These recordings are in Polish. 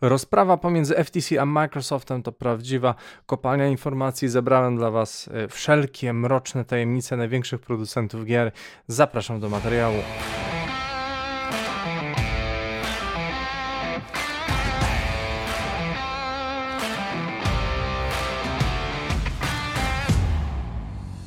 Rozprawa pomiędzy FTC a Microsoftem to prawdziwa kopalnia informacji. Zebrałem dla Was e, wszelkie mroczne tajemnice największych producentów gier. Zapraszam do materiału.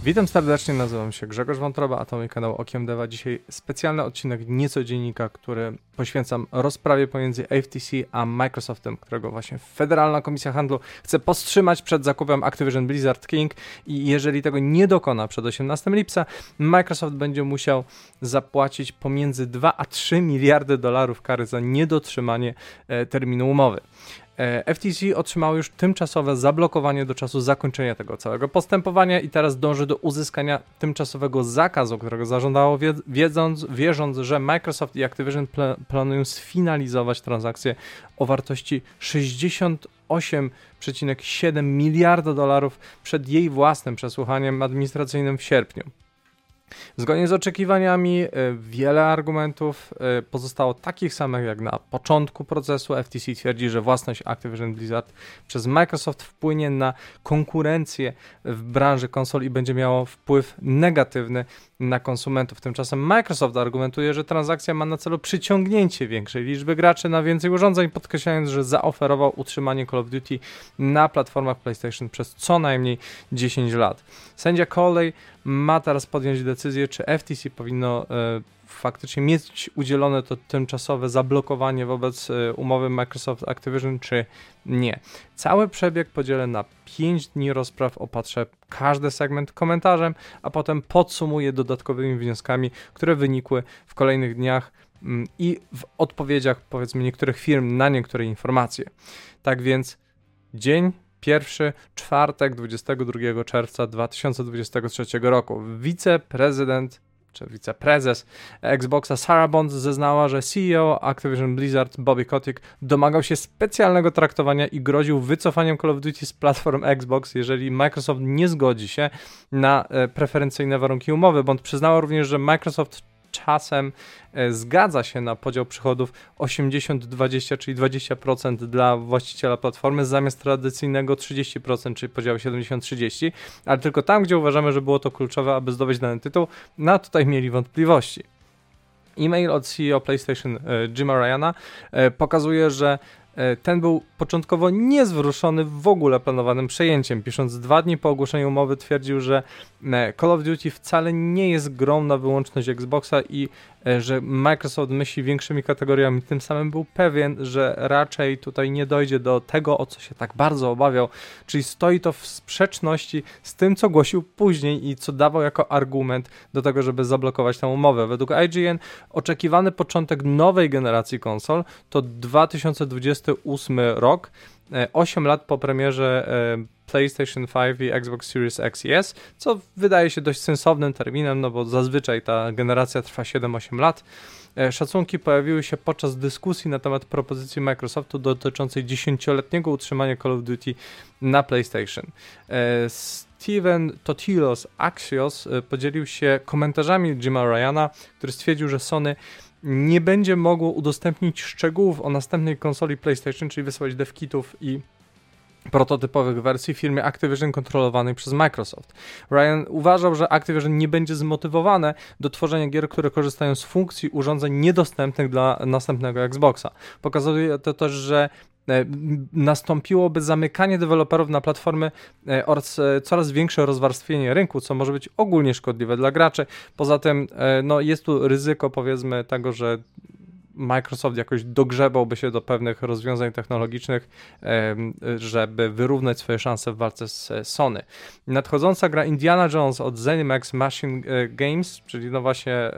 Witam serdecznie, nazywam się Grzegorz Wątroba, a to mój kanał Okiem Deva. Dzisiaj specjalny odcinek Nieco Dziennika, który poświęcam rozprawie pomiędzy FTC a Microsoftem, którego właśnie Federalna Komisja Handlu chce powstrzymać przed zakupem Activision Blizzard King i jeżeli tego nie dokona przed 18 lipca, Microsoft będzie musiał zapłacić pomiędzy 2 a 3 miliardy dolarów kary za niedotrzymanie e, terminu umowy. E, FTC otrzymało już tymczasowe zablokowanie do czasu zakończenia tego całego postępowania i teraz dąży do uzyskania tymczasowego zakazu, którego zażądało wiedząc, wierząc, że Microsoft i Activision pl planują sfinalizować transakcję o wartości 68,7 miliarda dolarów przed jej własnym przesłuchaniem administracyjnym w sierpniu. Zgodnie z oczekiwaniami, e, wiele argumentów e, pozostało takich samych jak na początku procesu. FTC twierdzi, że własność Activision Blizzard przez Microsoft wpłynie na konkurencję w branży konsol i będzie miało wpływ negatywny na konsumentów. Tymczasem Microsoft argumentuje, że transakcja ma na celu przyciągnięcie większej liczby graczy na więcej urządzeń, podkreślając, że zaoferował utrzymanie Call of Duty na platformach PlayStation przez co najmniej 10 lat. Sędzia Coley ma teraz podjąć decyzję, czy FTC powinno e, faktycznie mieć udzielone to tymczasowe zablokowanie wobec e, umowy Microsoft Activision, czy nie. Cały przebieg podzielę na 5 dni rozpraw, opatrzę każdy segment komentarzem, a potem podsumuję dodatkowymi wnioskami, które wynikły w kolejnych dniach mm, i w odpowiedziach powiedzmy niektórych firm na niektóre informacje. Tak więc dzień pierwszy, czwartek 22 czerwca 2023 roku. Wiceprezydent czy wiceprezes Xboxa Sarah Bond zeznała, że CEO Activision Blizzard Bobby Kotick domagał się specjalnego traktowania i groził wycofaniem Call of Duty z platform Xbox, jeżeli Microsoft nie zgodzi się na e, preferencyjne warunki umowy. Bond przyznała również, że Microsoft czasem e, zgadza się na podział przychodów 80-20, czyli 20% dla właściciela platformy zamiast tradycyjnego 30%, czyli podziału 70-30, ale tylko tam, gdzie uważamy, że było to kluczowe, aby zdobyć dany tytuł, na tutaj mieli wątpliwości. E-mail od CEO PlayStation e, Jima Ryana e, pokazuje, że ten był początkowo niezwruszony w ogóle planowanym przejęciem. Pisząc dwa dni po ogłoszeniu umowy, twierdził, że Call of Duty wcale nie jest grą na wyłączność Xboxa i E, że Microsoft myśli większymi kategoriami, tym samym był pewien, że raczej tutaj nie dojdzie do tego, o co się tak bardzo obawiał, czyli stoi to w sprzeczności z tym, co głosił później i co dawał jako argument do tego, żeby zablokować tę umowę. Według IGN oczekiwany początek nowej generacji konsol to 2028 rok, 8 e, lat po premierze e, PlayStation 5 i Xbox Series X i S, co wydaje się dość sensownym terminem, no bo zazwyczaj ta generacja trwa 7-8 lat. E, szacunki pojawiły się podczas dyskusji na temat propozycji Microsoftu dotyczącej 10-letniego utrzymania Call of Duty na PlayStation. Steven Totilos Axios podzielił się komentarzami Jima Ryana, który stwierdził, że Sony nie będzie mogło udostępnić szczegółów o następnej konsoli PlayStation, czyli wysłać devkitów i prototypowych wersji firmie Activision kontrolowanej przez Microsoft. Ryan uważał, że Activision nie będzie zmotywowane do tworzenia gier, które korzystają z funkcji urządzeń niedostępnych dla następnego Xboxa. Pokazuje to też, że nastąpiłoby zamykanie deweloperów na platformy e, oraz e, coraz większe rozwarstwienie rynku, co może być ogólnie szkodliwe dla graczy. Poza tym no, jest tu ryzyko powiedzmy tego, że Microsoft jakoś dogrzebałby się do pewnych rozwiązań technologicznych, żeby wyrównać swoje szanse w walce z Sony. Nadchodząca gra Indiana Jones od ZeniMax Machine e, Games, czyli no właśnie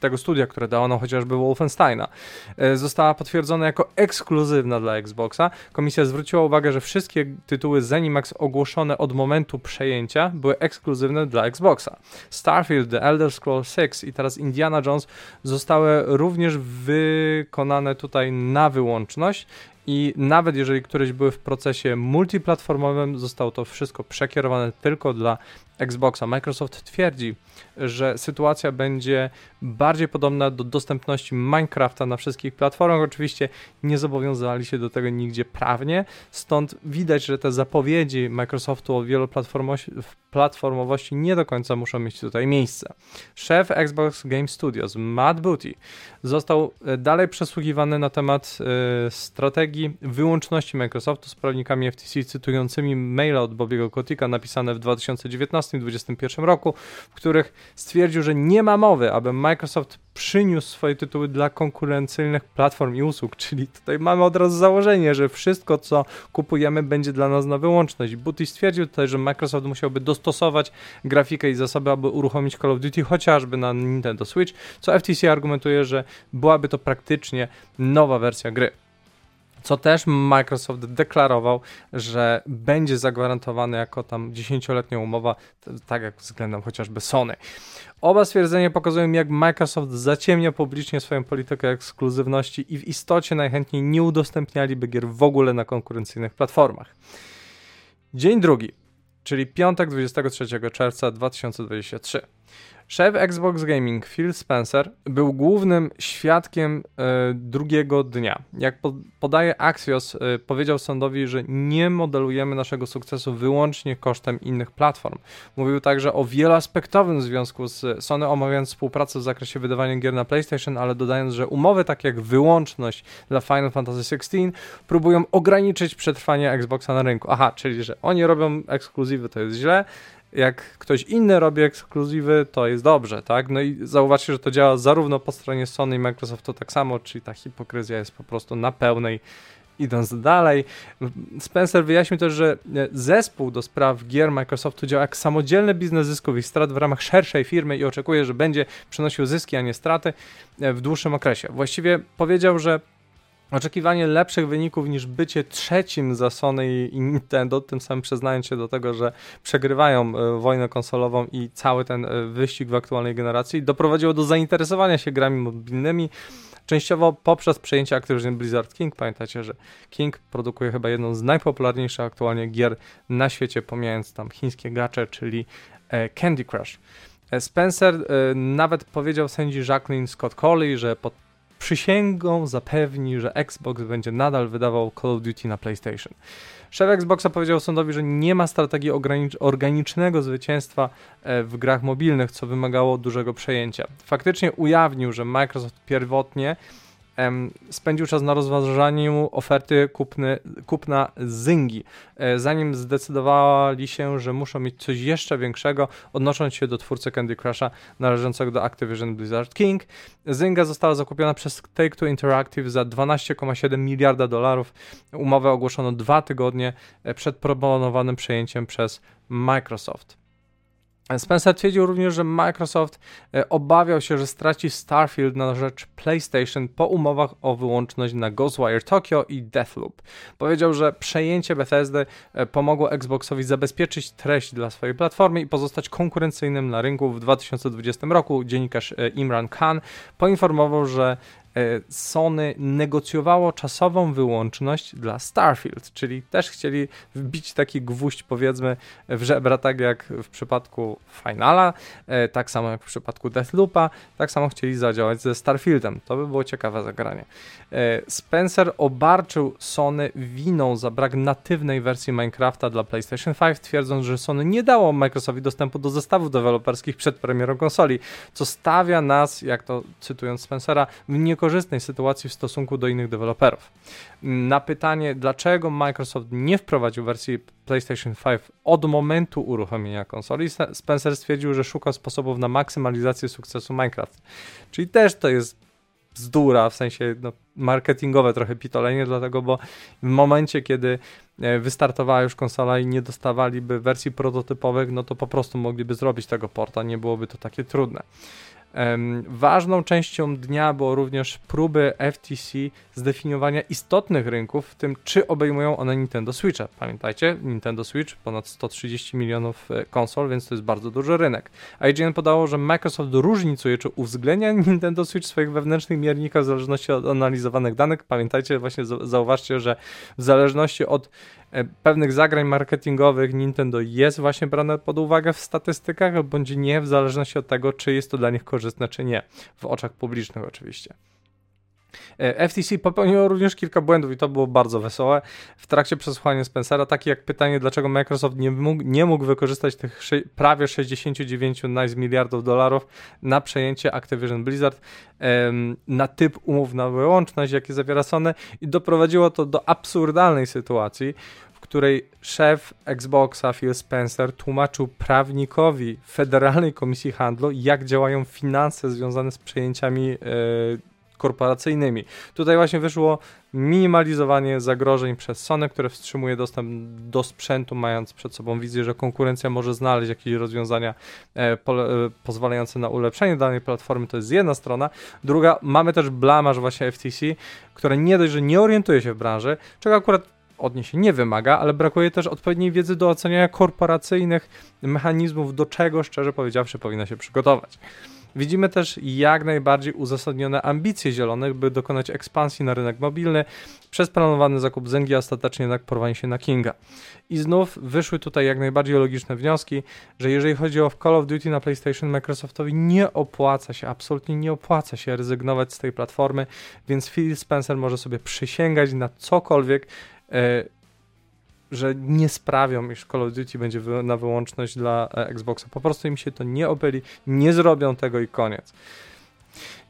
tego studia, które dało nam chociażby Wolfensteina, e, została potwierdzona jako ekskluzywna dla Xboxa. Komisja zwróciła uwagę, że wszystkie tytuły ZeniMax ogłoszone od momentu przejęcia były ekskluzywne dla Xboxa. Starfield, The Elder Scrolls 6 i teraz Indiana Jones zostały również wykonane tutaj na wyłączność i nawet jeżeli któreś były w procesie multiplatformowym, zostało to wszystko przekierowane tylko dla Xboxa. Microsoft twierdzi, że sytuacja będzie bardziej podobna do dostępności Minecrafta na wszystkich platformach. Oczywiście nie zobowiązali się do tego nigdzie prawnie, stąd widać, że te zapowiedzi Microsoftu o wieloplatformowości nie do końca muszą mieć tutaj miejsce. Szef Xbox Game Studios, Matt Booty, został e, dalej przesłuchiwany na temat y, strategii wyłączności Microsoftu z prawnikami FTC, cytującymi maila od Bobiego Kotika napisane w 2019-2021 roku, w których stwierdził, że nie ma mowy, aby Microsoft przyniósł swoje tytuły dla konkurencyjnych platform i usług, czyli tutaj mamy od razu założenie, że wszystko, co kupujemy, będzie dla nas na wyłączność. Booty stwierdził tutaj, że Microsoft musiałby dostosować grafikę i zasoby, aby uruchomić Call of Duty chociażby na Nintendo Switch, co FTC argumentuje, że byłaby to praktycznie nowa wersja gry co też Microsoft deklarował, że będzie zagwarantowane jako tam 10-letnia umowa, tak jak względem chociażby Sony. Oba stwierdzenia pokazują, jak Microsoft zaciemnia publicznie swoją politykę ekskluzywności i w istocie najchętniej nie udostępnialiby gier w ogóle na konkurencyjnych platformach. Dzień drugi, czyli piątek 23 czerwca 2023. Szef Xbox Gaming Phil Spencer był głównym świadkiem e, drugiego dnia. Jak po, podaje Axios, e, powiedział sądowi, że nie modelujemy naszego sukcesu wyłącznie kosztem innych platform. Mówił także o wieloaspektowym związku z Sony, omawiając współpracę w zakresie wydawania gier na PlayStation, ale dodając, że umowy takie jak wyłączność dla Final Fantasy XVI próbują ograniczyć przetrwanie Xboxa na rynku. Aha, czyli że oni robią ekskluzywy, to jest źle, jak ktoś inny robi ekskluzywy, to jest dobrze, tak? No i zauważcie, że to działa zarówno po stronie Sony i Microsoftu tak samo, czyli ta hipokryzja jest po prostu na pełnej. Idąc dalej, Spencer wyjaśnił też, że zespół do spraw gier Microsoftu działa jak samodzielny biznes zysków i strat w ramach szerszej firmy i oczekuje, że będzie przynosił zyski, a nie straty w dłuższym okresie. Właściwie powiedział, że oczekiwanie lepszych wyników niż bycie trzecim za Sony i Nintendo, tym samym przyznając się do tego, że przegrywają e, wojnę konsolową i cały ten e, wyścig w aktualnej generacji, doprowadziło do zainteresowania się grami mobilnymi, częściowo poprzez przejęcie Activision Blizzard King. Pamiętacie, że King produkuje chyba jedną z najpopularniejszych aktualnie gier na świecie, pomijając tam chińskie gacze, czyli e, Candy Crush. Spencer nawet powiedział sędzi Jacqueline Scott Colley, że pod przysięgą zapewni, że Xbox będzie nadal wydawał Call of Duty na PlayStation. Szef Xboxa powiedział sądowi, że nie ma strategii organicznego zwycięstwa e, w grach mobilnych, co wymagało dużego przejęcia. Faktycznie ujawnił, że Microsoft pierwotnie spędził czas na rozważaniu oferty kupny, kupna Zyngi, e, zanim zdecydowali się, że muszą mieć coś jeszcze większego, odnosząc się do twórcy Candy Crusha należącego do Activision Blizzard King. Zynga została zakupiona przez Take-Two Interactive za 12,7 miliarda dolarów. Umowę ogłoszono dwa tygodnie e, przed proponowanym przejęciem przez Microsoft. Spencer twierdził również, że Microsoft e, obawiał się, że straci Starfield na rzecz PlayStation po umowach o wyłączność na Ghostwire Tokyo i Deathloop. Powiedział, że przejęcie Bethesdy e, pomogło Xboxowi zabezpieczyć treść dla swojej platformy i pozostać konkurencyjnym na rynku w 2020 roku. Dziennikarz e, Imran Khan poinformował, że Sony negocjowało czasową wyłączność dla Starfield, czyli też chcieli wbić taki gwóźdź powiedzmy w żebra, tak jak w przypadku Finala, e, tak samo jak w przypadku Deathloopa, tak samo chcieli zadziałać ze Starfieldem. To by było ciekawe zagranie. E, Spencer obarczył Sony winą za brak natywnej wersji Minecrafta dla PlayStation 5, twierdząc, że Sony nie dało Microsoftowi dostępu do zestawów deweloperskich przed premierą konsoli, co stawia nas, jak to cytując Spencera, w niekorzystnej sytuacji w stosunku do innych deweloperów. Na pytanie, dlaczego Microsoft nie wprowadził wersji PlayStation 5 od momentu uruchomienia konsoli, Spencer stwierdził, że szuka sposobów na maksymalizację sukcesu Minecraft. Czyli też to jest bzdura, w sensie no, marketingowe trochę pitolenie, dlatego, bo w momencie, kiedy e, wystartowała już konsola i nie dostawaliby wersji prototypowych, no to po prostu mogliby zrobić tego porta, nie byłoby to takie trudne. Ważną częścią dnia było również próby FTC zdefiniowania istotnych rynków, w tym czy obejmują one Nintendo Switcha. Pamiętajcie, Nintendo Switch ponad 130 milionów e, konsol, więc to jest bardzo duży rynek. IGN podało, że Microsoft różnicuje, czy uwzględnia Nintendo Switch w swoich wewnętrznych miernikach w zależności od analizowanych danych. Pamiętajcie, właśnie zauważcie, że w zależności od pewnych zagrań marketingowych Nintendo jest właśnie brane pod uwagę w statystykach, bądź nie, w zależności od tego, czy jest to dla nich korzystne, czy nie. W oczach publicznych oczywiście. E, FTC popełniło również kilka błędów i to było bardzo wesołe. W trakcie przesłuchania Spencera, takie jak pytanie, dlaczego Microsoft nie mógł, nie mógł wykorzystać tych prawie 69 nice miliardów dolarów na przejęcie Activision Blizzard na typ umów na wyłączność, jakie zawiera Sony i doprowadziło to do absurdalnej sytuacji, w której szef Xboxa Phil Spencer tłumaczył prawnikowi Federalnej Komisji Handlu, jak działają finanse związane z przejęciami e, korporacyjnymi. Tutaj właśnie wyszło minimalizowanie zagrożeń przez Sony, które wstrzymuje dostęp do sprzętu, mając przed sobą wizję, że konkurencja może znaleźć jakieś rozwiązania e, po, e, pozwalające na ulepszenie danej platformy. To jest jedna strona. Druga, mamy też blamaż właśnie FTC, które nie dość, że nie orientuje się w branży, czego akurat od niej się nie wymaga, ale brakuje też odpowiedniej wiedzy do oceniania korporacyjnych mechanizmów, do czego szczerze powiedziawszy powinna się przygotować. Widzimy też jak najbardziej uzasadnione ambicje Zielonych, by dokonać ekspansji na rynek mobilny przez planowany zakup Zengi, a ostatecznie jednak porwanie się na Kinga. I znów wyszły tutaj jak najbardziej logiczne wnioski, że jeżeli chodzi o Call of Duty na PlayStation, Microsoftowi nie opłaca się, absolutnie nie opłaca się rezygnować z tej platformy, więc Phil Spencer może sobie przysięgać na cokolwiek, e, że nie sprawią, iż Call of Duty będzie na wyłączność dla e, Xboxa. Po prostu im się to nie opyli, nie zrobią tego i koniec.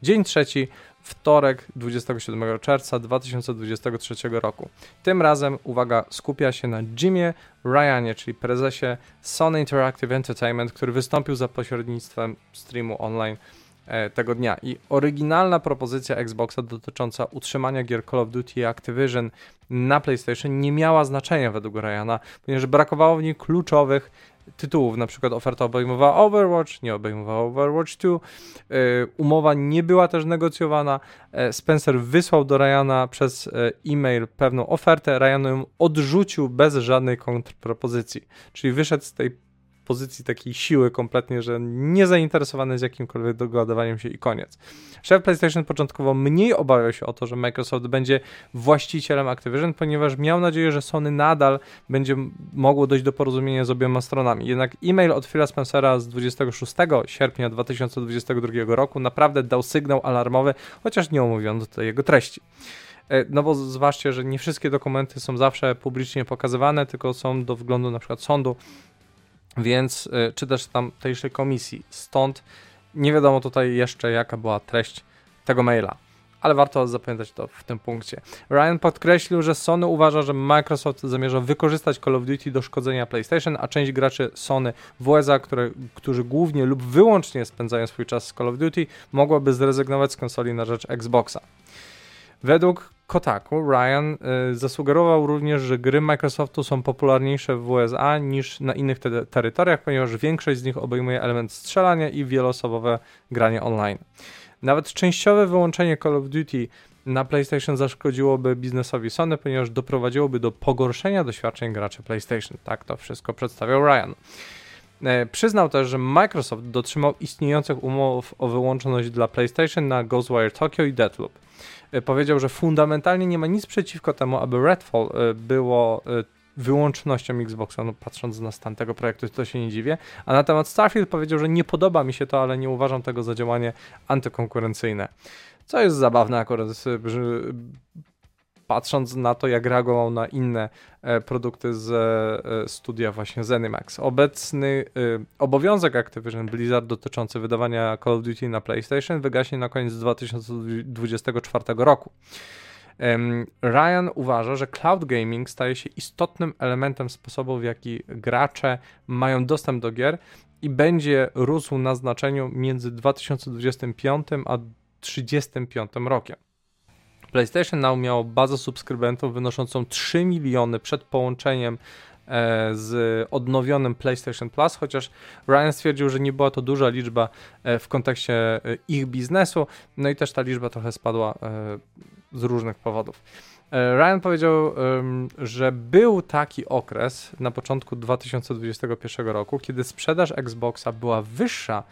Dzień trzeci, wtorek 27 czerwca 2023 roku. Tym razem, uwaga, skupia się na Jimie Ryanie, czyli prezesie Sony Interactive Entertainment, który wystąpił za pośrednictwem streamu online tego dnia. I oryginalna propozycja Xboxa dotycząca utrzymania gier Call of Duty i Activision na PlayStation nie miała znaczenia według Ryana, ponieważ brakowało w niej kluczowych tytułów, na przykład oferta obejmowała Overwatch, nie obejmowała Overwatch 2, yy, e, umowa nie była też negocjowana, yy, Spencer wysłał do Ryana przez e-mail pewną ofertę, Ryan ją odrzucił bez żadnej kontrpropozycji, czyli wyszedł z tej pozycji takiej siły kompletnie, że nie zainteresowany jest jakimkolwiek dogadywaniem się i koniec. Szef PlayStation początkowo mniej obawiał się o to, że Microsoft będzie właścicielem Activision, ponieważ miał nadzieję, że Sony nadal będzie mogło dojść do porozumienia z obiema stronami. Jednak e-mail od Phila Spencera z 26 sierpnia 2022 roku naprawdę dał sygnał alarmowy, chociaż nie omówiono tutaj jego treści. E, no bo zważcie, że nie wszystkie dokumenty są zawsze publicznie pokazywane, tylko są do wglądu na przykład sądu, więc y, czy też tamtejszej komisji. Stąd nie wiadomo tutaj jeszcze, jaka była treść tego maila. Ale warto zapamiętać to w tym punkcie. Ryan podkreślił, że Sony uważa, że Microsoft zamierza wykorzystać Call of Duty do szkodzenia PlayStation, a część graczy Sony w USA, które, którzy głównie lub wyłącznie spędzają swój czas z Call of Duty, mogłaby zrezygnować z konsoli na rzecz Xboxa. Według Kotaku Ryan y, zasugerował również, że gry Microsoftu są popularniejsze w USA niż na innych te terytoriach, ponieważ większość z nich obejmuje element strzelania i wieloosobowe granie online. Nawet częściowe wyłączenie Call of Duty na PlayStation zaszkodziłoby biznesowi Sony, ponieważ doprowadziłoby do pogorszenia doświadczeń graczy PlayStation. Tak to wszystko przedstawiał Ryan. E, przyznał też, że Microsoft dotrzymał istniejących umów o wyłączność dla PlayStation na Ghostwire Tokyo i Deathloop. E, powiedział, że fundamentalnie nie ma nic przeciwko temu, aby Redfall e, było wyłącznością Xboxa, no patrząc na stan tego projektu, to się nie dziwię. A na temat Starfield powiedział, że nie podoba mi się to, ale nie uważam tego za działanie antykonkurencyjne. Co jest zabawne akurat, patrząc na to, jak reagował na inne e, produkty z e, studia właśnie Zenimax. Obecny e, obowiązek Activision Blizzard dotyczący wydawania Call of Duty na PlayStation wygaśnie na koniec 2024 roku. Ryan uważa, że cloud gaming staje się istotnym elementem sposobu, w jaki gracze mają dostęp do gier i będzie rósł na znaczeniu między 2025 a 2035 rokiem. PlayStation Now miało bazę subskrybentów wynoszącą 3 miliony przed połączeniem e, z odnowionym PlayStation Plus, chociaż Ryan stwierdził, że nie była to duża liczba e, w kontekście e, ich biznesu, no i też ta liczba trochę spadła z różnych powodów. Ryan powiedział, że był taki okres na początku 2021 roku, kiedy sprzedaż Xboxa była wyższa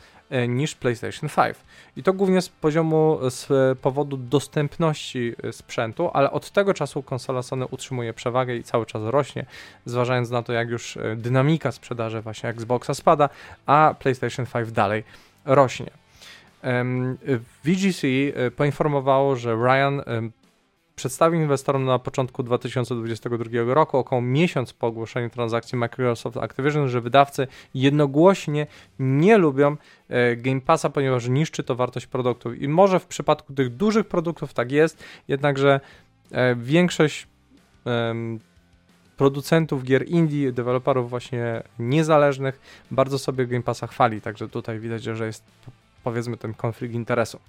niż PlayStation 5. I to głównie z poziomu, z powodu dostępności e, sprzętu, ale od tego czasu konsola Sony utrzymuje przewagę i cały czas rośnie, zważając na to, jak już e, dynamika sprzedaży właśnie Xboxa spada, a PlayStation 5 dalej rośnie. VGC poinformowało, że Ryan przedstawił inwestorom na początku 2022 roku, około miesiąc po ogłoszeniu transakcji Microsoft Activision, że wydawcy jednogłośnie nie lubią e, Game Passa, ponieważ niszczy to wartość produktów. I może w przypadku tych dużych produktów tak jest, jednakże e, większość producentów gier indie, deweloperów właśnie niezależnych bardzo sobie Game Passa chwali, także tutaj widać, że jest powiedzmy ten konflikt interesu.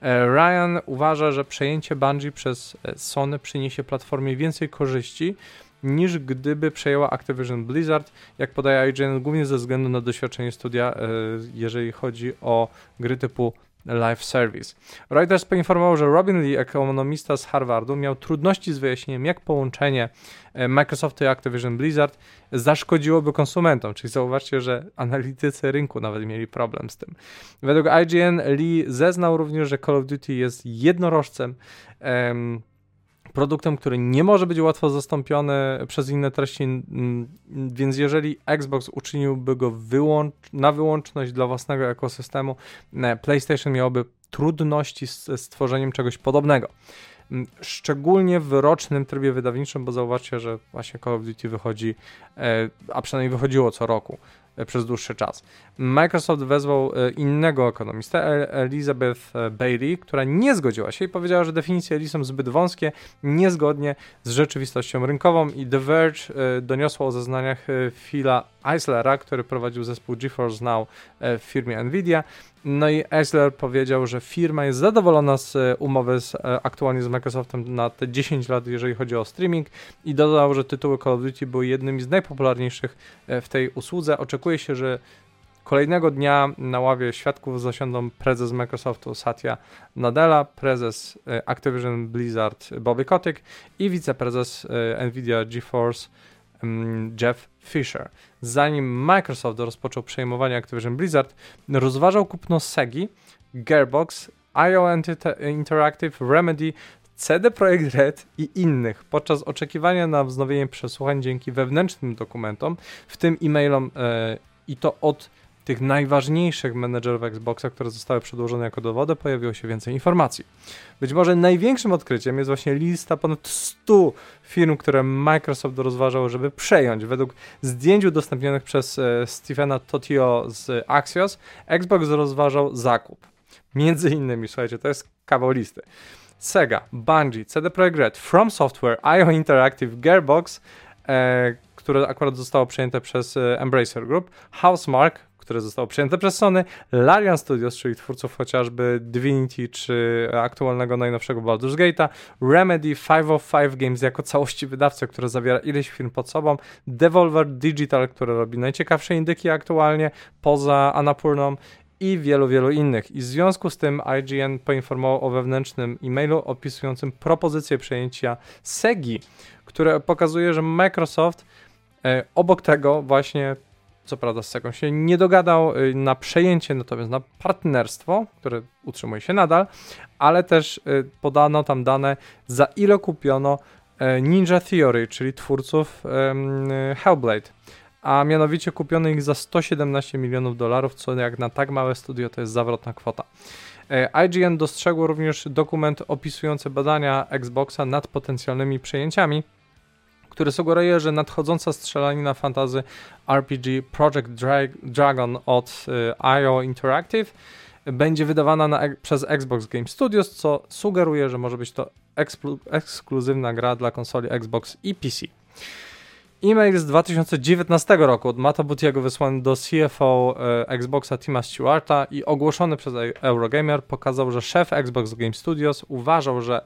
E, Ryan uważa, że przejęcie Bungie przez e, Sony przyniesie platformie więcej korzyści niż gdyby przejęła Activision Blizzard, jak podaje IGN, głównie ze względu na doświadczenie studia, e, jeżeli chodzi o gry typu Live Service. Reuters poinformował, że Robin Lee, ekonomista z Harvardu, miał trudności z wyjaśnieniem, jak połączenie e, Microsoftu i Activision Blizzard zaszkodziłoby konsumentom. Czyli zauważcie, że analitycy rynku nawet mieli problem z tym. Według IGN Lee zeznał również, że Call of Duty jest jednorożcem. Produktem, który nie może być łatwo zastąpiony przez inne treści, więc jeżeli Xbox uczyniłby go wyłącz na wyłączność dla własnego ekosystemu, PlayStation miałoby trudności z stworzeniem czegoś podobnego. Szczególnie w rocznym trybie wydawniczym, bo zauważcie, że właśnie Call of Duty wychodzi, e, a przynajmniej wychodziło co roku. E, przez dłuższy czas. Microsoft wezwał e, innego ekonomistę, e, Elizabeth Bailey, która nie zgodziła się i powiedziała, że definicje Eli są zbyt wąskie, niezgodnie z rzeczywistością rynkową i The Verge doniosło o zeznaniach Phila Eislera, który prowadził zespół GeForce Now w firmie Nvidia. No i Eisler powiedział, że firma jest zadowolona z umowy z, aktualnie z Microsoftem na te 10 lat, jeżeli chodzi o streaming i dodał, że tytuły Call of Duty były jednymi z najpopularniejszych w tej usłudze. Oczekuje się, że kolejnego dnia na ławie świadków zasiądą prezes Microsoftu Satya Nadella, prezes e, Activision Blizzard Bobby Kotick i wiceprezes e, Nvidia GeForce Jeff Fisher. Zanim Microsoft rozpoczął przejmowanie Activision Blizzard, rozważał kupno Segi, Gearbox, IO Interactive, Remedy, CD Projekt Red i innych podczas oczekiwania na wznowienie przesłuchań dzięki wewnętrznym dokumentom, w tym e-mailom e, i to od tych najważniejszych menedżerów Xboxa, które zostały przedłożone jako dowody, pojawiło się więcej informacji. Być może największym odkryciem jest właśnie lista ponad 100 firm, które Microsoft rozważał, żeby przejąć. Według zdjęć udostępnionych przez e, Stephena Totio z Axios, Xbox rozważał zakup. Między innymi, słuchajcie, to jest kawał listy. Sega, Bungie, CD Projekt Red, From Software, IO Interactive, Gearbox, e, które akurat zostało przejęte przez e, Embracer Group, Housemark, które zostało przejęte przez Sony, Larian Studios, czyli twórców chociażby Divinity czy aktualnego najnowszego Baldur's Gate'a, Remedy, 505 Games jako całości wydawca, które zawiera ileś firm pod sobą, Devolver Digital, które robi najciekawsze indyki aktualnie poza Anapurną i wielu, wielu innych. I w związku z tym IGN poinformował o wewnętrznym e-mailu opisującym propozycję przejęcia SEGI, które pokazuje, że Microsoft e, obok tego właśnie co prawda z Segą się nie dogadał e, na przejęcie, natomiast na partnerstwo, które utrzymuje się nadal, ale też e, podano tam dane, za ile kupiono e, Ninja Theory, czyli twórców Hellblade a mianowicie kupiono ich za 117 milionów dolarów, co jak na tak małe studio to jest zawrotna kwota. E, IGN dostrzegło również dokument opisujący badania Xboxa nad potencjalnymi przejęciami, który sugeruje, że nadchodząca strzelanina fantazy RPG Project Dra Dragon od e, IO Interactive będzie wydawana na, przez Xbox Game Studios, co sugeruje, że może być to ekskluzywna gra dla konsoli Xbox i PC. E-mail z 2019 roku od Mata Butiego wysłany do CFO e, Xboxa Tima Stewarta i ogłoszony przez Eurogamer pokazał, że szef Xbox Game Studios uważał, że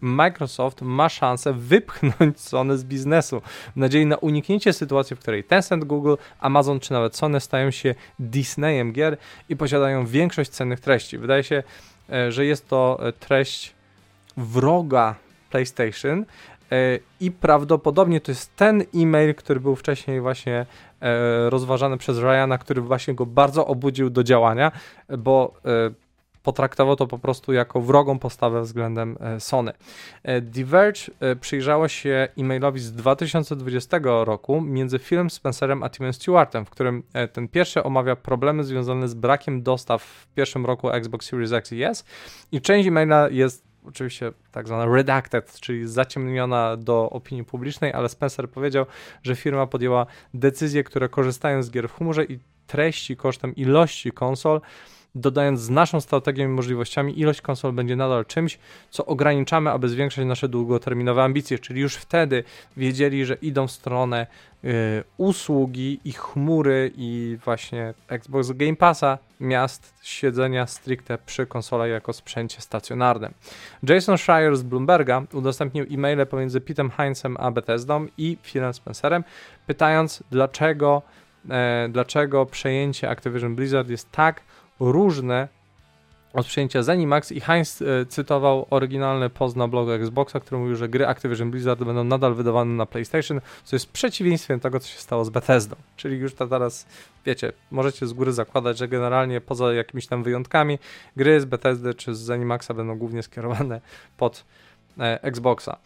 Microsoft ma szansę wypchnąć Sony z biznesu w nadziei na uniknięcie sytuacji, w której Tencent, Google, Amazon czy nawet Sony stają się Disneyem gier i posiadają większość cennych treści. Wydaje się, e, że jest to e, treść wroga PlayStation, i prawdopodobnie to jest ten e-mail, który był wcześniej właśnie rozważany przez Ryana, który właśnie go bardzo obudził do działania, bo potraktował to po prostu jako wrogą postawę względem e, Sony. E, Diverge e, przyjrzało się e-mailowi z 2020 roku między Philem Spencerem a Timem Stewartem, w którym ten pierwszy omawia problemy związane z brakiem dostaw w pierwszym roku Xbox Series X i S i część e-maila jest oczywiście tak zwana redacted, czyli zaciemniona do opinii publicznej, ale Spencer powiedział, że firma podjęła decyzje, które korzystają z gier w humorze i treści kosztem ilości konsol, dodając z naszą strategią i możliwościami, ilość konsol będzie nadal czymś, co ograniczamy, aby zwiększać nasze długoterminowe ambicje. Czyli już wtedy wiedzieli, że idą w stronę y, usługi i chmury i właśnie Xbox Game Passa miast siedzenia stricte przy konsolach jako sprzęcie stacjonarnym. Jason Schreier z Bloomberga udostępnił e-maile pomiędzy Petem Heinzem a Bethesdą i Philem Spencerem, pytając dlaczego, e, dlaczego przejęcie Activision Blizzard jest tak różne od przyjęcia Zenimax i Heinz e, cytował oryginalny post na blogu Xboxa, który mówił, że gry Activision Blizzard będą nadal wydawane na PlayStation, co jest przeciwieństwem tego, co się stało z Bethesdą. Czyli już to teraz, wiecie, możecie z góry zakładać, że generalnie poza jakimiś tam wyjątkami, gry z Bethesdy czy z Zenimaxa będą głównie skierowane pod e, Xboxa.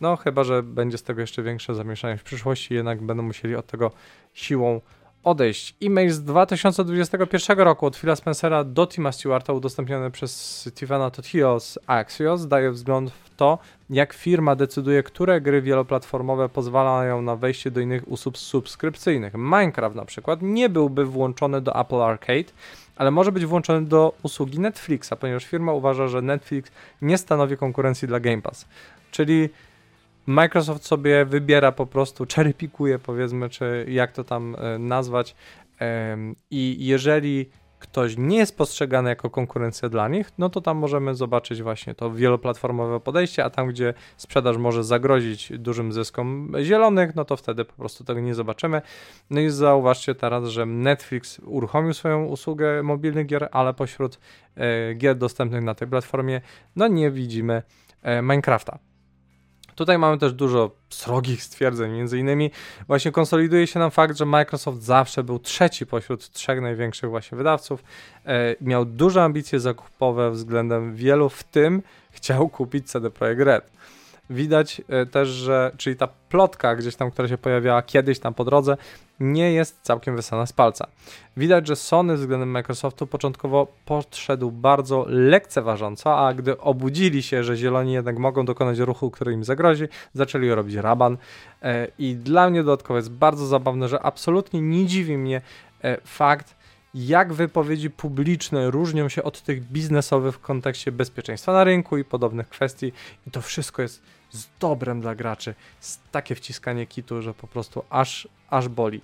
No chyba, że będzie z tego jeszcze większe zamieszanie w przyszłości, jednak będą musieli od tego siłą odejść. E-mail z 2021 roku od Phila Spencera do Tima Stewarta udostępniony przez Stevena Totio z Axios daje wzgląd w to, jak firma decyduje, które gry wieloplatformowe pozwalają na wejście do innych usług subskrypcyjnych. Minecraft na przykład nie byłby włączony do Apple Arcade, ale może być włączony do usługi Netflixa, ponieważ firma uważa, że Netflix nie stanowi konkurencji dla Game Pass. Czyli Microsoft sobie wybiera po prostu, cherrypikuje powiedzmy, czy jak to tam e, nazwać i jeżeli ktoś nie jest postrzegany jako konkurencja dla nich, no to tam możemy zobaczyć właśnie to wieloplatformowe podejście, a tam, gdzie sprzedaż może zagrozić dużym zyskom zielonych, no to wtedy po prostu tego nie zobaczymy. No i zauważcie teraz, że Netflix uruchomił swoją usługę mobilnych gier, ale pośród e, gier dostępnych na tej platformie, no nie widzimy e, Minecrafta. Tutaj mamy też dużo srogich stwierdzeń, między innymi właśnie konsoliduje się nam fakt, że Microsoft zawsze był trzeci pośród trzech największych właśnie wydawców, e, miał duże ambicje zakupowe względem wielu, w tym chciał kupić CD Projekt Red. Widać e, też, że, czyli ta plotka gdzieś tam, która się pojawiała kiedyś tam po drodze, nie jest całkiem wysana z palca. Widać, że Sony względem Microsoftu początkowo podszedł bardzo lekceważąco, a gdy obudzili się, że zieloni jednak mogą dokonać ruchu, który im zagrozi, zaczęli robić raban. E, I dla mnie dodatkowo jest bardzo zabawne, że absolutnie nie dziwi mnie e, fakt, jak wypowiedzi publiczne różnią się od tych biznesowych w kontekście bezpieczeństwa na rynku i podobnych kwestii. I to wszystko jest z dobrem dla graczy. Jest takie wciskanie kitu, że po prostu aż, aż boli.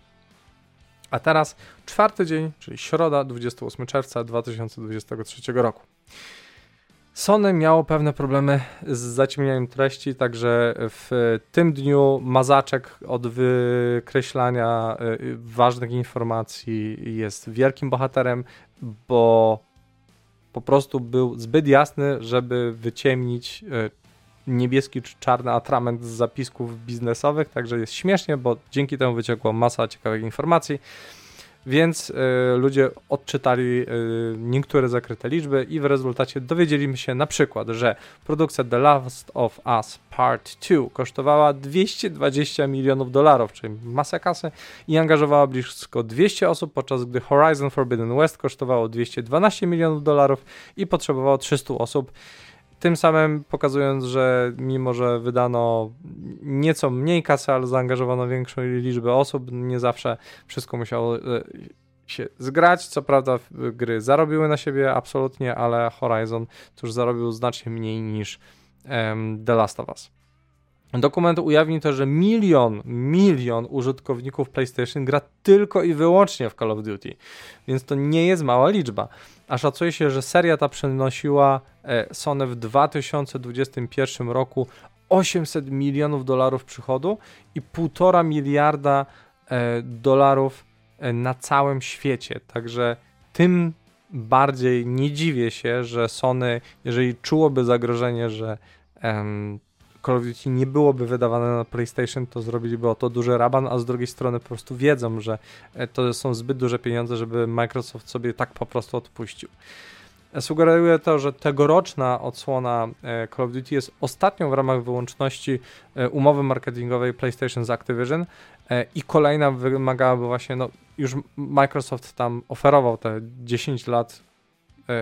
A teraz czwarty dzień, czyli środa, 28 czerwca 2023 roku. Sony miało pewne problemy z zaciemnianiem treści, także w tym dniu mazaczek od wykreślania y, ważnych informacji jest wielkim bohaterem, bo po prostu był zbyt jasny, żeby wyciemnić y, niebieski czy czarny atrament z zapisków biznesowych, także jest śmiesznie, bo dzięki temu wyciekła masa ciekawych informacji. Więc y, ludzie odczytali y, niektóre zakryte liczby i w rezultacie dowiedzieliśmy się na przykład, że produkcja The Last of Us Part 2 kosztowała 220 milionów dolarów, czyli masę kasy i angażowała blisko 200 osób, podczas gdy Horizon Forbidden West kosztowało 212 milionów dolarów i potrzebowało 300 osób tym samym pokazując, że mimo, że wydano nieco mniej kasy, ale zaangażowano większą liczbę osób, nie zawsze wszystko musiało e, się zgrać. Co prawda gry zarobiły na siebie absolutnie, ale Horizon cóż zarobił znacznie mniej niż um, The Last of Us. Dokument ujawni też, że milion, milion użytkowników PlayStation gra tylko i wyłącznie w Call of Duty, więc to nie jest mała liczba. A szacuje się, że seria ta przynosiła e, Sony w 2021 roku 800 milionów dolarów przychodu i 1,5 miliarda e, dolarów e, na całym świecie. Także tym bardziej nie dziwię się, że Sony, jeżeli czułoby zagrożenie, że Call of Duty nie byłoby wydawane na PlayStation, to zrobiliby o to duży raban, a z drugiej strony po prostu wiedzą, że e, to są zbyt duże pieniądze, żeby Microsoft sobie tak po prostu odpuścił. Sugeruje to, że tegoroczna odsłona e, Call of Duty jest ostatnią w ramach wyłączności e, umowy marketingowej PlayStation z Activision i kolejna wymagałaby właśnie, no już Microsoft tam oferował te 10 lat E,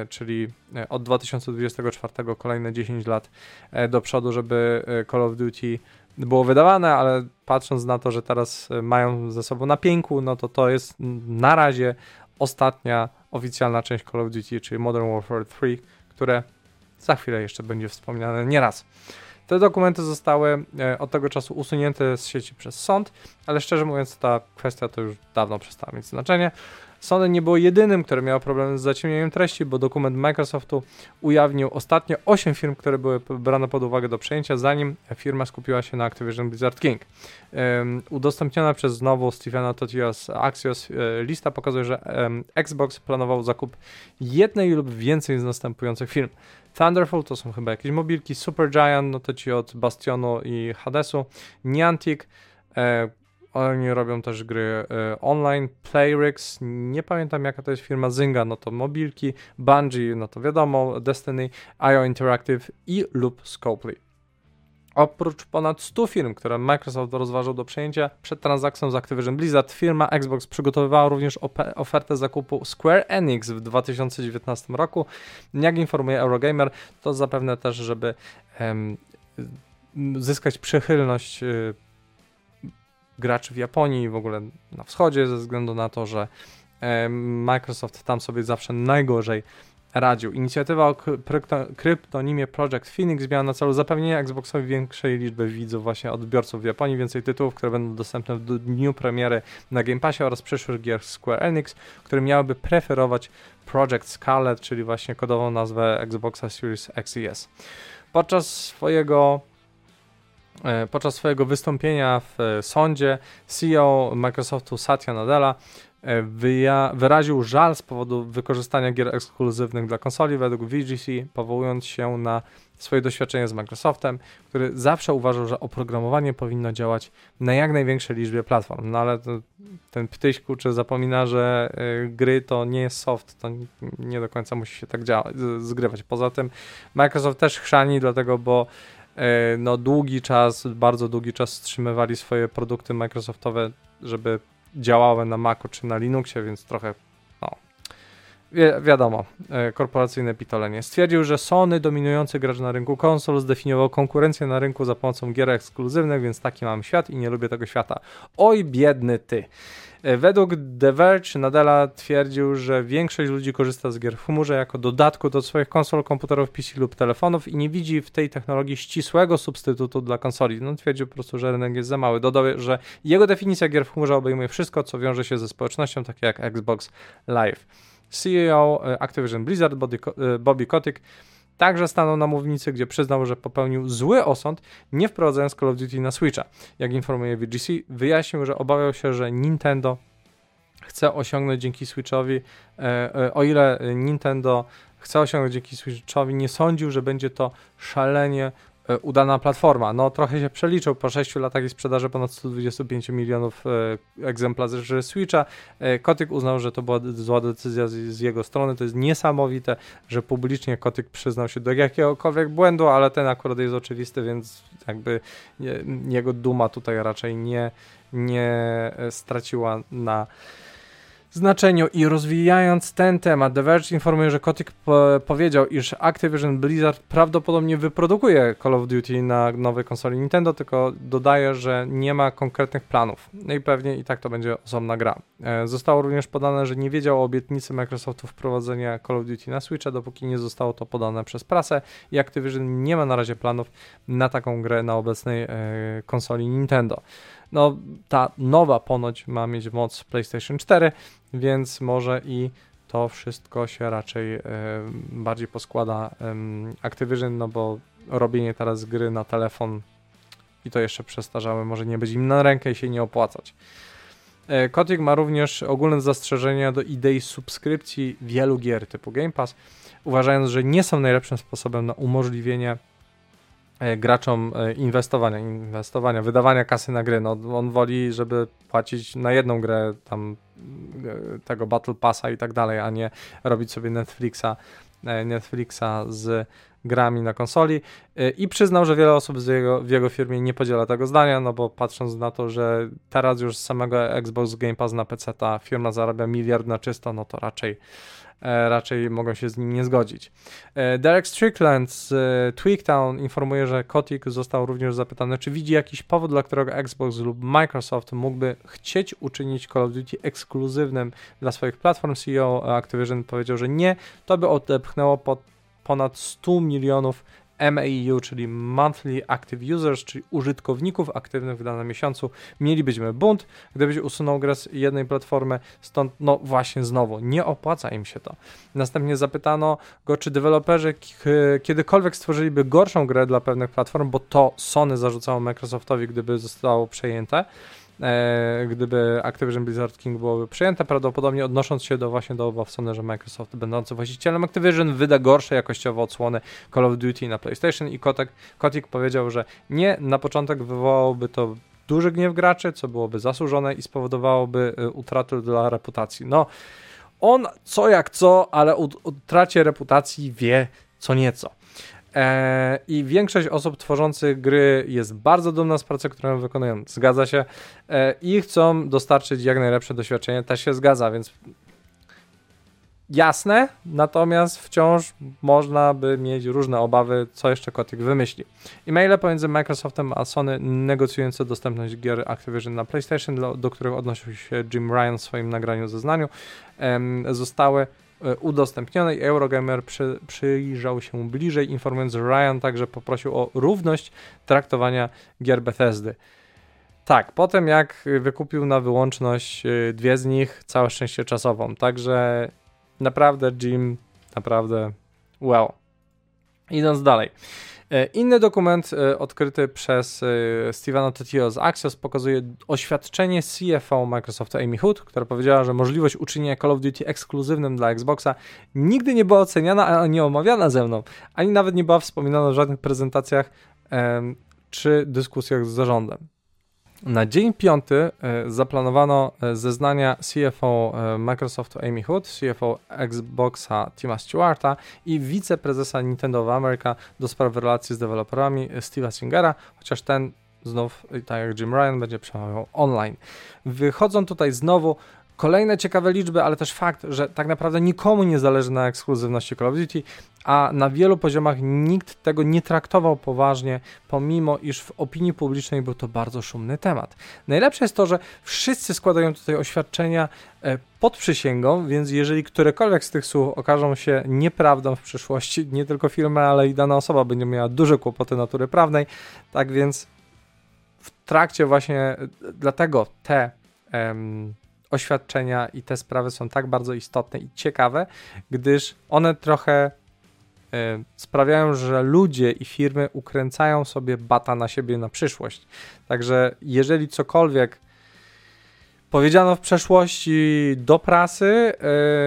czyli e, od 2024 kolejne 10 lat e, do przodu, żeby Call of Duty było wydawane, ale patrząc na to, że teraz mają ze sobą na pięku, no to to jest na razie ostatnia oficjalna część Call of Duty, czyli Modern Warfare 3, które za chwilę jeszcze będzie wspomniane nieraz. Te dokumenty zostały od tego czasu usunięte z sieci przez sąd, ale szczerze mówiąc, ta kwestia to już dawno przestała mieć znaczenie. Sony nie było jedynym, które miało problem z zaciemnieniem treści, bo dokument Microsoftu ujawnił ostatnio 8 firm, które były brane pod uwagę do przejęcia, zanim firma skupiła się na Activision Blizzard King. Um, udostępniona przez znowu Stephena Totios Axios e, lista pokazuje, że um, Xbox planował zakup jednej lub więcej z następujących firm. Thunderful to są chyba jakieś mobilki, Supergiant, no to ci od Bastionu i Hadesu, Niantic, e, oni robią też gry y, online. Playrix, nie pamiętam jaka to jest firma Zynga, no to mobilki. Bungie, no to wiadomo. Destiny, IO Interactive i lub Scopely. Oprócz ponad 100 firm, które Microsoft rozważał do przejęcia przed transakcją z Activision Blizzard, firma Xbox przygotowywała również ofertę zakupu Square Enix w 2019 roku. Jak informuje Eurogamer, to zapewne też, żeby zyskać przychylność y, graczy w Japonii i w ogóle na wschodzie, ze względu na to, że Microsoft tam sobie zawsze najgorzej radził. Inicjatywa o kryptonimie Project Phoenix miała na celu zapewnienie Xboxowi większej liczby widzów, właśnie odbiorców w Japonii, więcej tytułów, które będą dostępne w dniu premiery na Game Passie oraz przyszłych gier Square Enix, które miałyby preferować Project Scarlet, czyli właśnie kodową nazwę Xboxa Series X i S. Podczas swojego E, podczas swojego wystąpienia w e, sądzie CEO Microsoftu Satya Nadella e, wyraził żal z powodu wykorzystania gier ekskluzywnych dla konsoli według VGC, powołując się na swoje doświadczenie z Microsoftem, który zawsze uważał, że oprogramowanie powinno działać na jak największej liczbie platform. No ale ten ptyś kurczę zapomina, że gry to nie jest soft, to nie do końca musi się tak działać, zgrywać. Poza tym Microsoft też chrzani, dlatego, bo E, no długi czas, bardzo długi czas wstrzymywali swoje produkty Microsoftowe, żeby działały na Macu czy na Linuxie, więc trochę wi wiadomo, e, korporacyjne pitolenie. Stwierdził, że Sony, dominujący gracz na rynku konsol, zdefiniował konkurencję na rynku za pomocą gier ekskluzywnych, więc taki mam świat i nie lubię tego świata. Oj, biedny ty. E, według The Verge Nadella twierdził, że większość ludzi korzysta z gier w chmurze jako dodatku do swoich konsol, komputerów, PC lub telefonów i nie widzi w tej technologii ścisłego substytutu dla konsoli. No twierdził po prostu, że rynek jest za mały. Dodał, że jego definicja gier w chmurze obejmuje wszystko, co wiąże się ze społecznością, takie jak Xbox Live. CEO e, Activision Blizzard e, Bobby Kotick Także stanął na mównicy, gdzie przyznał, że popełnił zły osąd, nie wprowadzając Call of Duty na Switcha. Jak informuje VGC, wyjaśnił, że obawiał się, że Nintendo chce osiągnąć dzięki Switchowi, e, o ile Nintendo chce osiągnąć dzięki Switchowi, nie sądził, że będzie to szalenie udana platforma. No trochę się przeliczył po 6 latach i sprzedaży ponad 125 milionów e, egzemplarzy Switcha. E, Kotyk uznał, że to była zła decyzja z, z, jego strony. To jest niesamowite, że publicznie Kotyk przyznał się do jakiegokolwiek błędu, ale ten akurat jest oczywisty, więc jakby jego duma tutaj raczej nie, nie straciła na znaczeniu i rozwijając ten temat, The Verge informuje, że Kotick po powiedział, iż Activision Blizzard prawdopodobnie wyprodukuje Call of Duty na nowej konsoli Nintendo, tylko dodaje, że nie ma konkretnych planów. No i pewnie i tak to będzie osobna gra. E, zostało również podane, że nie wiedział o obietnicy Microsoftu wprowadzenia Call of Duty na Switcha, dopóki nie zostało to podane przez prasę i Activision nie ma na razie planów na taką grę na obecnej e, konsoli Nintendo. No, ta nowa ponoć ma mieć moc PlayStation 4, więc może i to wszystko się raczej e, bardziej poskłada e, Activision, no bo robienie teraz gry na telefon i to jeszcze przestarzałe może nie być im na rękę i się nie opłacać. E, Kotick ma również ogólne zastrzeżenia do idei subskrypcji wielu gier typu Game Pass, uważając, że nie są najlepszym sposobem na umożliwienie graczom e, inwestowania, inwestowania, wydawania kasy na gry. No, on woli, żeby płacić na jedną grę tam tego Battle Passa i tak dalej, a nie robić sobie Netflixa, Netflixa z grami na konsoli i przyznał, że wiele osób jego, w jego firmie nie podziela tego zdania, no bo patrząc na to, że teraz już z samego Xbox Game Pass na PC ta firma zarabia miliard na czysto, no to raczej E, raczej mogą się z nim nie zgodzić. E, Derek Strickland z e, Tweaktown informuje, że Kotick został również zapytany, czy widzi jakiś powód, dla którego Xbox lub Microsoft mógłby chcieć uczynić Call of Duty ekskluzywnym dla swoich platform. CEO Activision powiedział, że nie, to by odepchnęło pod ponad 100 milionów MAU, czyli Monthly Active Users, czyli użytkowników aktywnych w danym miesiącu, mielibyśmy bunt, gdybyś usunął grę z jednej platformy, stąd no właśnie znowu, nie opłaca im się to. Następnie zapytano go, czy deweloperzy kiedykolwiek stworzyliby gorszą grę dla pewnych platform, bo to Sony zarzucało Microsoftowi, gdyby zostało przejęte gdyby Activision Blizzard King byłoby przejęte, prawdopodobnie odnosząc się do właśnie do obaw Sony, że Microsoft będący właścicielem Activision wyda gorsze jakościowo odsłony Call of Duty na PlayStation i Kotek, Kotik powiedział, że nie, na początek wywołałoby to duży gniew graczy, co byłoby zasłużone i spowodowałoby y, utratę dla reputacji. No, on co jak co, ale o utracie reputacji wie co nieco. E, I większość osób tworzących gry jest bardzo dumna z pracy, którą wykonują. Zgadza się. E, I chcą dostarczyć jak najlepsze doświadczenie. Też się zgadza, więc jasne, natomiast wciąż można by mieć różne obawy, co jeszcze Kotick wymyśli. E-maile pomiędzy Microsoftem a Sony negocjujące dostępność gier Activision na PlayStation, do, do których odnosił się Jim Ryan w swoim nagraniu zeznaniu, zostały E, udostępnionej. Eurogamer przy, przyjrzał się bliżej, informując, że Ryan także poprosił o równość traktowania gier Bethesdy. Tak, potem jak wykupił na wyłączność e, dwie z nich, całe szczęście czasową. Także naprawdę Jim, naprawdę well. Idąc dalej. E, inny dokument e, odkryty przez e, Stevena Totio z Axios pokazuje oświadczenie CFO Microsoftu Amy Hood, która powiedziała, że możliwość uczynienia Call of Duty ekskluzywnym dla Xboxa nigdy nie była oceniana ani omawiana ze mną, ani nawet nie była wspominana w żadnych prezentacjach czy dyskusjach z zarządem. Na dzień piąty e, zaplanowano e, zeznania CFO e, Microsoftu Amy Hood, CFO Xboxa Tima Stewarta i wiceprezesa Nintendo of America do spraw relacji z deweloperami Steve'a Singera, chociaż ten znów, tak jak Jim Ryan, będzie przemawiał online. Wychodzą tutaj znowu Kolejne ciekawe liczby, ale też fakt, że tak naprawdę nikomu nie zależy na ekskluzywności Call of Duty, a na wielu poziomach nikt tego nie traktował poważnie, pomimo iż w opinii publicznej był to bardzo szumny temat. Najlepsze jest to, że wszyscy składają tutaj oświadczenia e, pod przysięgą, więc jeżeli którekolwiek z tych słów okażą się nieprawdą w przyszłości, nie tylko firma, ale i dana osoba będzie miała duże kłopoty natury prawnej, tak więc w trakcie właśnie e, dlatego te oświadczenia i te sprawy są tak bardzo istotne i ciekawe, gdyż one trochę y, sprawiają, że ludzie i firmy ukręcają sobie bata na siebie na przyszłość. Także jeżeli cokolwiek powiedziano w przeszłości do prasy,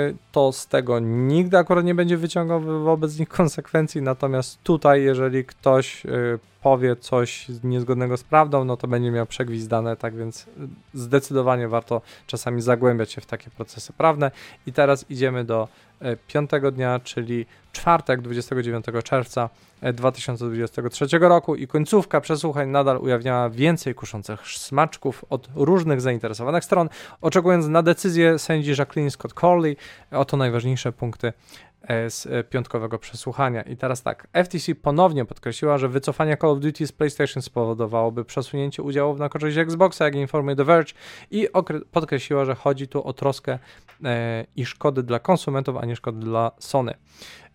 y, to z tego nigdy akurat nie będzie wyciągał wobec nich konsekwencji, natomiast tutaj, jeżeli ktoś y, powie coś niezgodnego z prawdą, no to będzie miał przegwizdane, tak więc zdecydowanie warto czasami zagłębiać się w takie procesy prawne. I teraz idziemy do e, piątego dnia, czyli czwartek, 29 czerwca 2023 e, roku i końcówka przesłuchań nadal ujawniała więcej kuszących smaczków od różnych zainteresowanych stron, oczekując na decyzję sędzi Jacqueline Scott Corley. Oto najważniejsze punkty E, z e, piątkowego przesłuchania. I teraz tak, FTC ponownie podkreśliła, że wycofanie Call of Duty z PlayStation spowodowałoby przesunięcie udziałów na korzyść Xboxa, jak informuje The Verge, i podkreśliła, że chodzi tu o troskę e, i szkody dla konsumentów, a nie szkody dla Sony.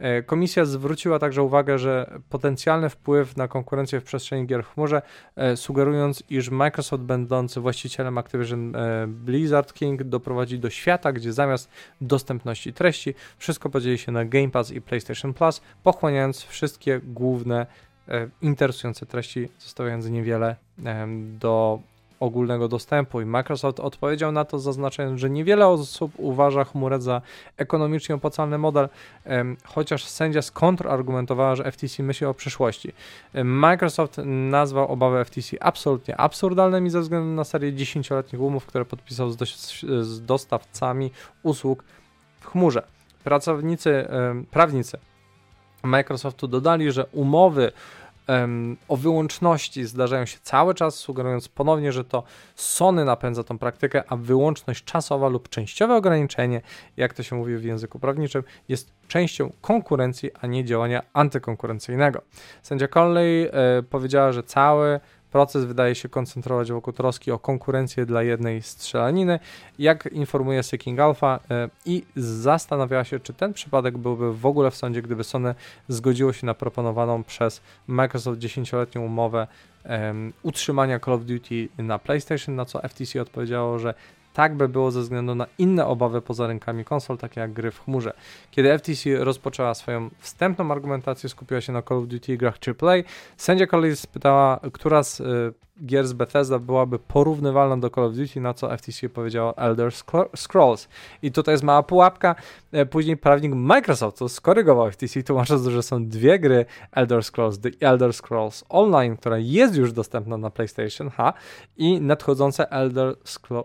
E, komisja zwróciła także uwagę, że potencjalny wpływ na konkurencję w przestrzeni gier w chmurze, e, sugerując, iż Microsoft będący właścicielem Activision e, Blizzard King doprowadzi do świata, gdzie zamiast dostępności treści wszystko podzieli się na Game Pass i PlayStation Plus, pochłaniając wszystkie główne interesujące treści, zostawiając niewiele do ogólnego dostępu i Microsoft odpowiedział na to zaznaczając, że niewiele osób uważa chmurę za ekonomicznie opłacalny model, chociaż sędzia skontrargumentowała, że FTC myśli o przyszłości. Microsoft nazwał obawy FTC absolutnie absurdalnymi ze względu na serię 10-letnich umów, które podpisał z, do, z dostawcami usług w chmurze. Pracownicy, prawnicy Microsoftu dodali, że umowy o wyłączności zdarzają się cały czas, sugerując ponownie, że to Sony napędza tą praktykę, a wyłączność czasowa lub częściowe ograniczenie, jak to się mówi w języku prawniczym, jest częścią konkurencji, a nie działania antykonkurencyjnego. Sędzia Conley e, powiedziała, że cały Proces wydaje się koncentrować wokół troski o konkurencję dla jednej strzelaniny, jak informuje Seeking Alpha e, i zastanawiała się, czy ten przypadek byłby w ogóle w sądzie, gdyby Sony zgodziło się na proponowaną przez Microsoft 10-letnią umowę um, utrzymania Call of Duty na PlayStation, na co FTC odpowiedziało, że tak by było ze względu na inne obawy poza rynkami konsol, takie jak gry w chmurze. Kiedy FTC rozpoczęła swoją wstępną argumentację, skupiła się na Call of Duty grach AAA, sędzia kolei spytała, która z y, gier z Bethesda byłaby porównywalna do Call of Duty, na co FTC powiedziała Elder Scrolls. I tutaj jest mała pułapka. E, później prawnik Microsoftu skorygował FTC, tłumacząc, że są dwie gry Elder Scrolls. The Elder Scrolls Online, która jest już dostępna na PlayStation ha, i nadchodzące Elder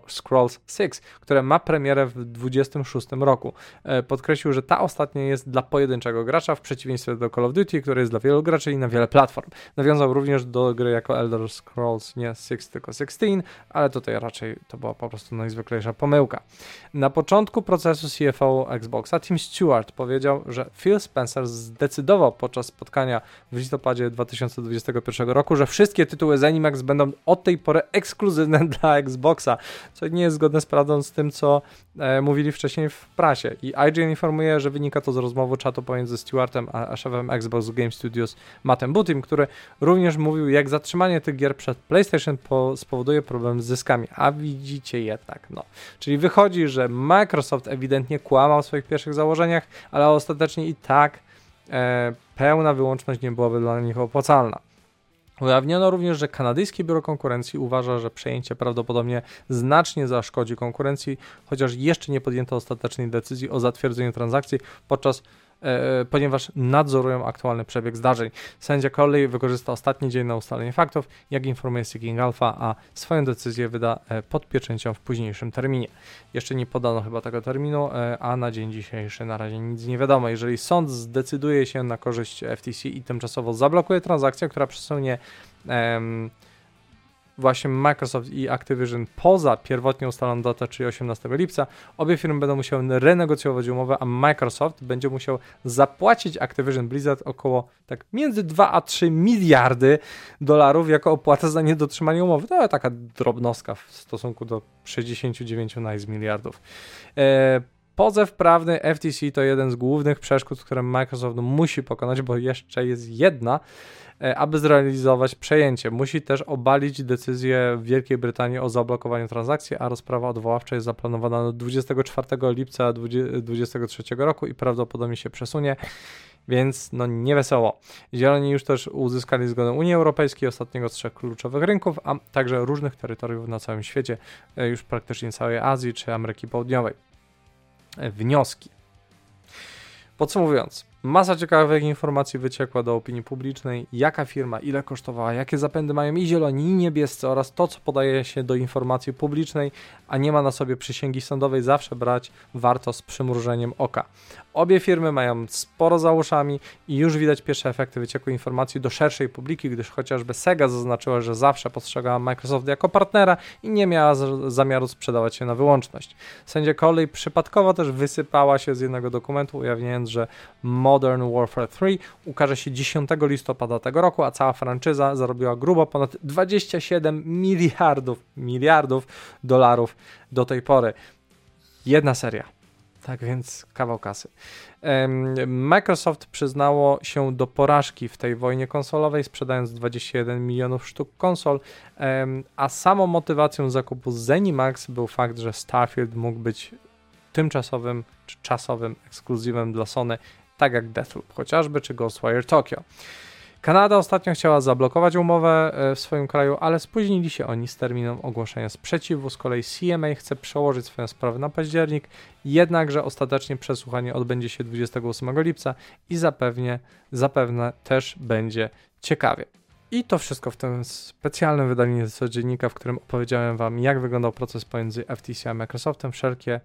Scrolls 6, które ma premierę w 2026 roku. E, podkreślił, że ta ostatnia jest dla pojedynczego gracza, w przeciwieństwie do Call of Duty, które jest dla wielu graczy i na wiele platform. Nawiązał również do gry jako Elder Scrolls nie 6, tylko 16, ale tutaj raczej to była po prostu najzwyklejsza pomyłka. Na początku procesu CFO Xboxa Tim Stewart powiedział, że Phil Spencer zdecydował podczas spotkania w listopadzie 2021 roku, że wszystkie tytuły Zenimax będą od tej pory ekskluzywne dla Xboxa, co nie jest zgodne z prawdą z tym, co e, mówili wcześniej w prasie. I IGN informuje, że wynika to z rozmowy czatu pomiędzy Stewartem a, szefem Xbox Game Studios Mattem Butim, który również mówił, jak zatrzymanie tych gier przed PlayStation po, spowoduje problem z zyskami, a widzicie je tak, no. Czyli wychodzi, że Microsoft ewidentnie kłamał w swoich pierwszych założeniach, ale ostatecznie i tak e, pełna wyłączność nie byłaby dla nich opłacalna. Ujawniono również, że kanadyjskie biuro konkurencji uważa, że przejęcie prawdopodobnie znacznie zaszkodzi konkurencji, chociaż jeszcze nie podjęto ostatecznej decyzji o zatwierdzeniu transakcji, podczas ponieważ nadzorują aktualny przebieg zdarzeń. Sędzia Coley wykorzysta ostatni dzień na ustalenie faktów, jak informuje Seeking Alpha, a swoją decyzję wyda e, pod pieczęcią w późniejszym terminie. Jeszcze nie podano chyba tego terminu, e, a na dzień dzisiejszy na razie nic nie wiadomo. Jeżeli sąd zdecyduje się na korzyść FTC i tymczasowo zablokuje transakcję, która przesunie właśnie Microsoft i Activision poza pierwotnie ustaloną datę, czyli 18 lipca, obie firmy będą musiały renegocjować umowę, a Microsoft będzie musiał zapłacić Activision Blizzard około tak między 2 a 3 miliardy dolarów jako opłata za niedotrzymanie umowy. To taka drobnostka w stosunku do 69 nice miliardów. E, Pozew prawny FTC to jeden z głównych przeszkód, które Microsoft musi pokonać, bo jeszcze jest jedna, E, aby zrealizować przejęcie. Musi też obalić decyzję Wielkiej Brytanii o zablokowaniu transakcji, a rozprawa odwoławcza jest zaplanowana na 24 lipca 2023 roku i prawdopodobnie się przesunie więc no nie wesoło. Zieloni już też uzyskali zgodę Unii Europejskiej, ostatniego z trzech kluczowych rynków, a także różnych terytoriów na całym świecie, e, już praktycznie całej Azji czy Ameryki Południowej. Wnioski. Podsumowując, Masa ciekawych informacji wyciekła do opinii publicznej, jaka firma, ile kosztowała, jakie zapędy mają i zieloni, i niebiescy oraz to, co podaje się do informacji publicznej, a nie ma na sobie przysięgi sądowej, zawsze brać warto z przymrużeniem oka. Obie firmy mają sporo za uszami i już widać pierwsze efekty wycieku informacji do szerszej publiki, gdyż chociażby Sega zaznaczyła, że zawsze postrzegała Microsoft jako partnera i nie miała zamiaru sprzedawać się na wyłączność. Sędzia Coley przypadkowo też wysypała się z jednego dokumentu, ujawniając, że Modern Warfare 3 ukaże się 10 listopada tego roku, a cała franczyza zarobiła grubo ponad 27 miliardów, miliardów dolarów do tej pory. Jedna seria. Tak więc kawał kasy. Microsoft przyznało się do porażki w tej wojnie konsolowej, sprzedając 21 milionów sztuk konsol, a samą motywacją zakupu Zenimax był fakt, że Starfield mógł być tymczasowym czy czasowym ekskluzywem dla Sony tak jak Deathloop chociażby, czy Ghostwire Tokyo. Kanada ostatnio chciała zablokować umowę e, w swoim kraju, ale spóźnili się oni z terminem ogłoszenia sprzeciwu. Z kolei CMA chce przełożyć swoją sprawę na październik, jednakże ostatecznie przesłuchanie odbędzie się 28 lipca i zapewnie, zapewne też będzie ciekawie. I to wszystko w tym specjalnym wydaniu codziennika, w którym opowiedziałem Wam, jak wyglądał proces pomiędzy FTC a Microsoftem. Wszelkie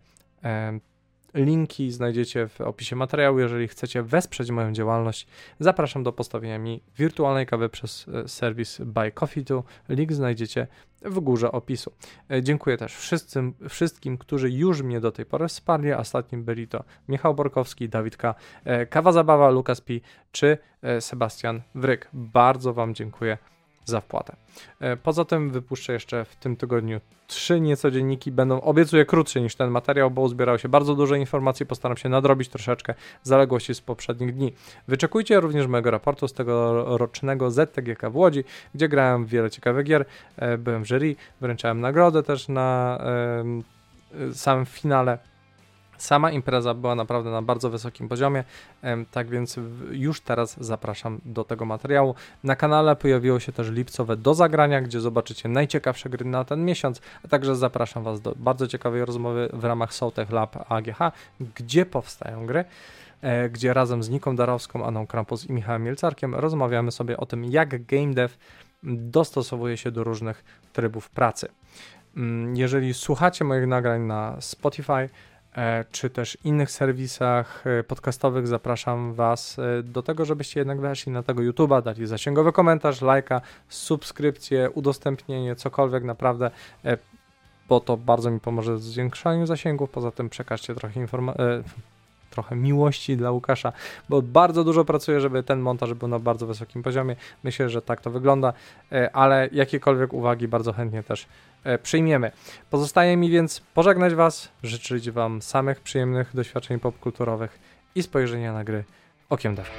linki znajdziecie w opisie materiału. Jeżeli chcecie wesprzeć moją działalność, zapraszam do postawienia mi wirtualnej kawy przez e, serwis Buy Coffee To. Link znajdziecie w górze opisu. E, dziękuję też wszystkim, wszystkim, którzy już mnie do tej pory wsparli. Ostatnim byli to Michał Borkowski, Dawid K., e, Kawa Zabawa, Lukas P. czy Sebastian Wryk. Bardzo Wam dziękuję za wpłatę. E, poza tym wypuszczę jeszcze w tym tygodniu trzy niecodzienniki. Będą, obiecuję, krótsze niż ten materiał, bo uzbierało się bardzo dużo informacji. Postaram się nadrobić troszeczkę zaległości z poprzednich dni. Wyczekujcie również mojego raportu z tegorocznego ZTGK w Łodzi, gdzie grałem w wiele ciekawych gier. E, byłem w jury, wręczałem nagrodę też na samym finale Sama impreza była naprawdę na bardzo wysokim poziomie, tak więc już teraz zapraszam do tego materiału. Na kanale pojawiło się też lipcowe do zagrania, gdzie zobaczycie najciekawsze gry na ten miesiąc, a także zapraszam Was do bardzo ciekawej rozmowy w ramach Soutech Lab AGH, gdzie powstają gry e, gdzie razem z Niką Darowską, Aną Krampus i Michałem Mielcarkiem rozmawiamy sobie o tym, jak game dev dostosowuje się do różnych trybów pracy. Mm, jeżeli słuchacie moich nagrań na Spotify, czy też innych serwisach e, podcastowych, zapraszam Was e, do tego, żebyście jednak weszli na tego YouTube'a, dali zasięgowy komentarz, lajka, subskrypcję, udostępnienie, cokolwiek naprawdę, bo to bardzo mi pomoże w zwiększaniu zasięgów. Poza tym przekażcie trochę informacji trochę miłości dla Łukasza, bo bardzo dużo pracuje, żeby ten montaż był na bardzo wysokim poziomie. Myślę, że tak to wygląda, ale jakiekolwiek uwagi bardzo chętnie też E, przyjmiemy. Pozostaje mi więc pożegnać Was, życzyć Wam samych przyjemnych doświadczeń popkulturowych i spojrzenia na gry okiem dev.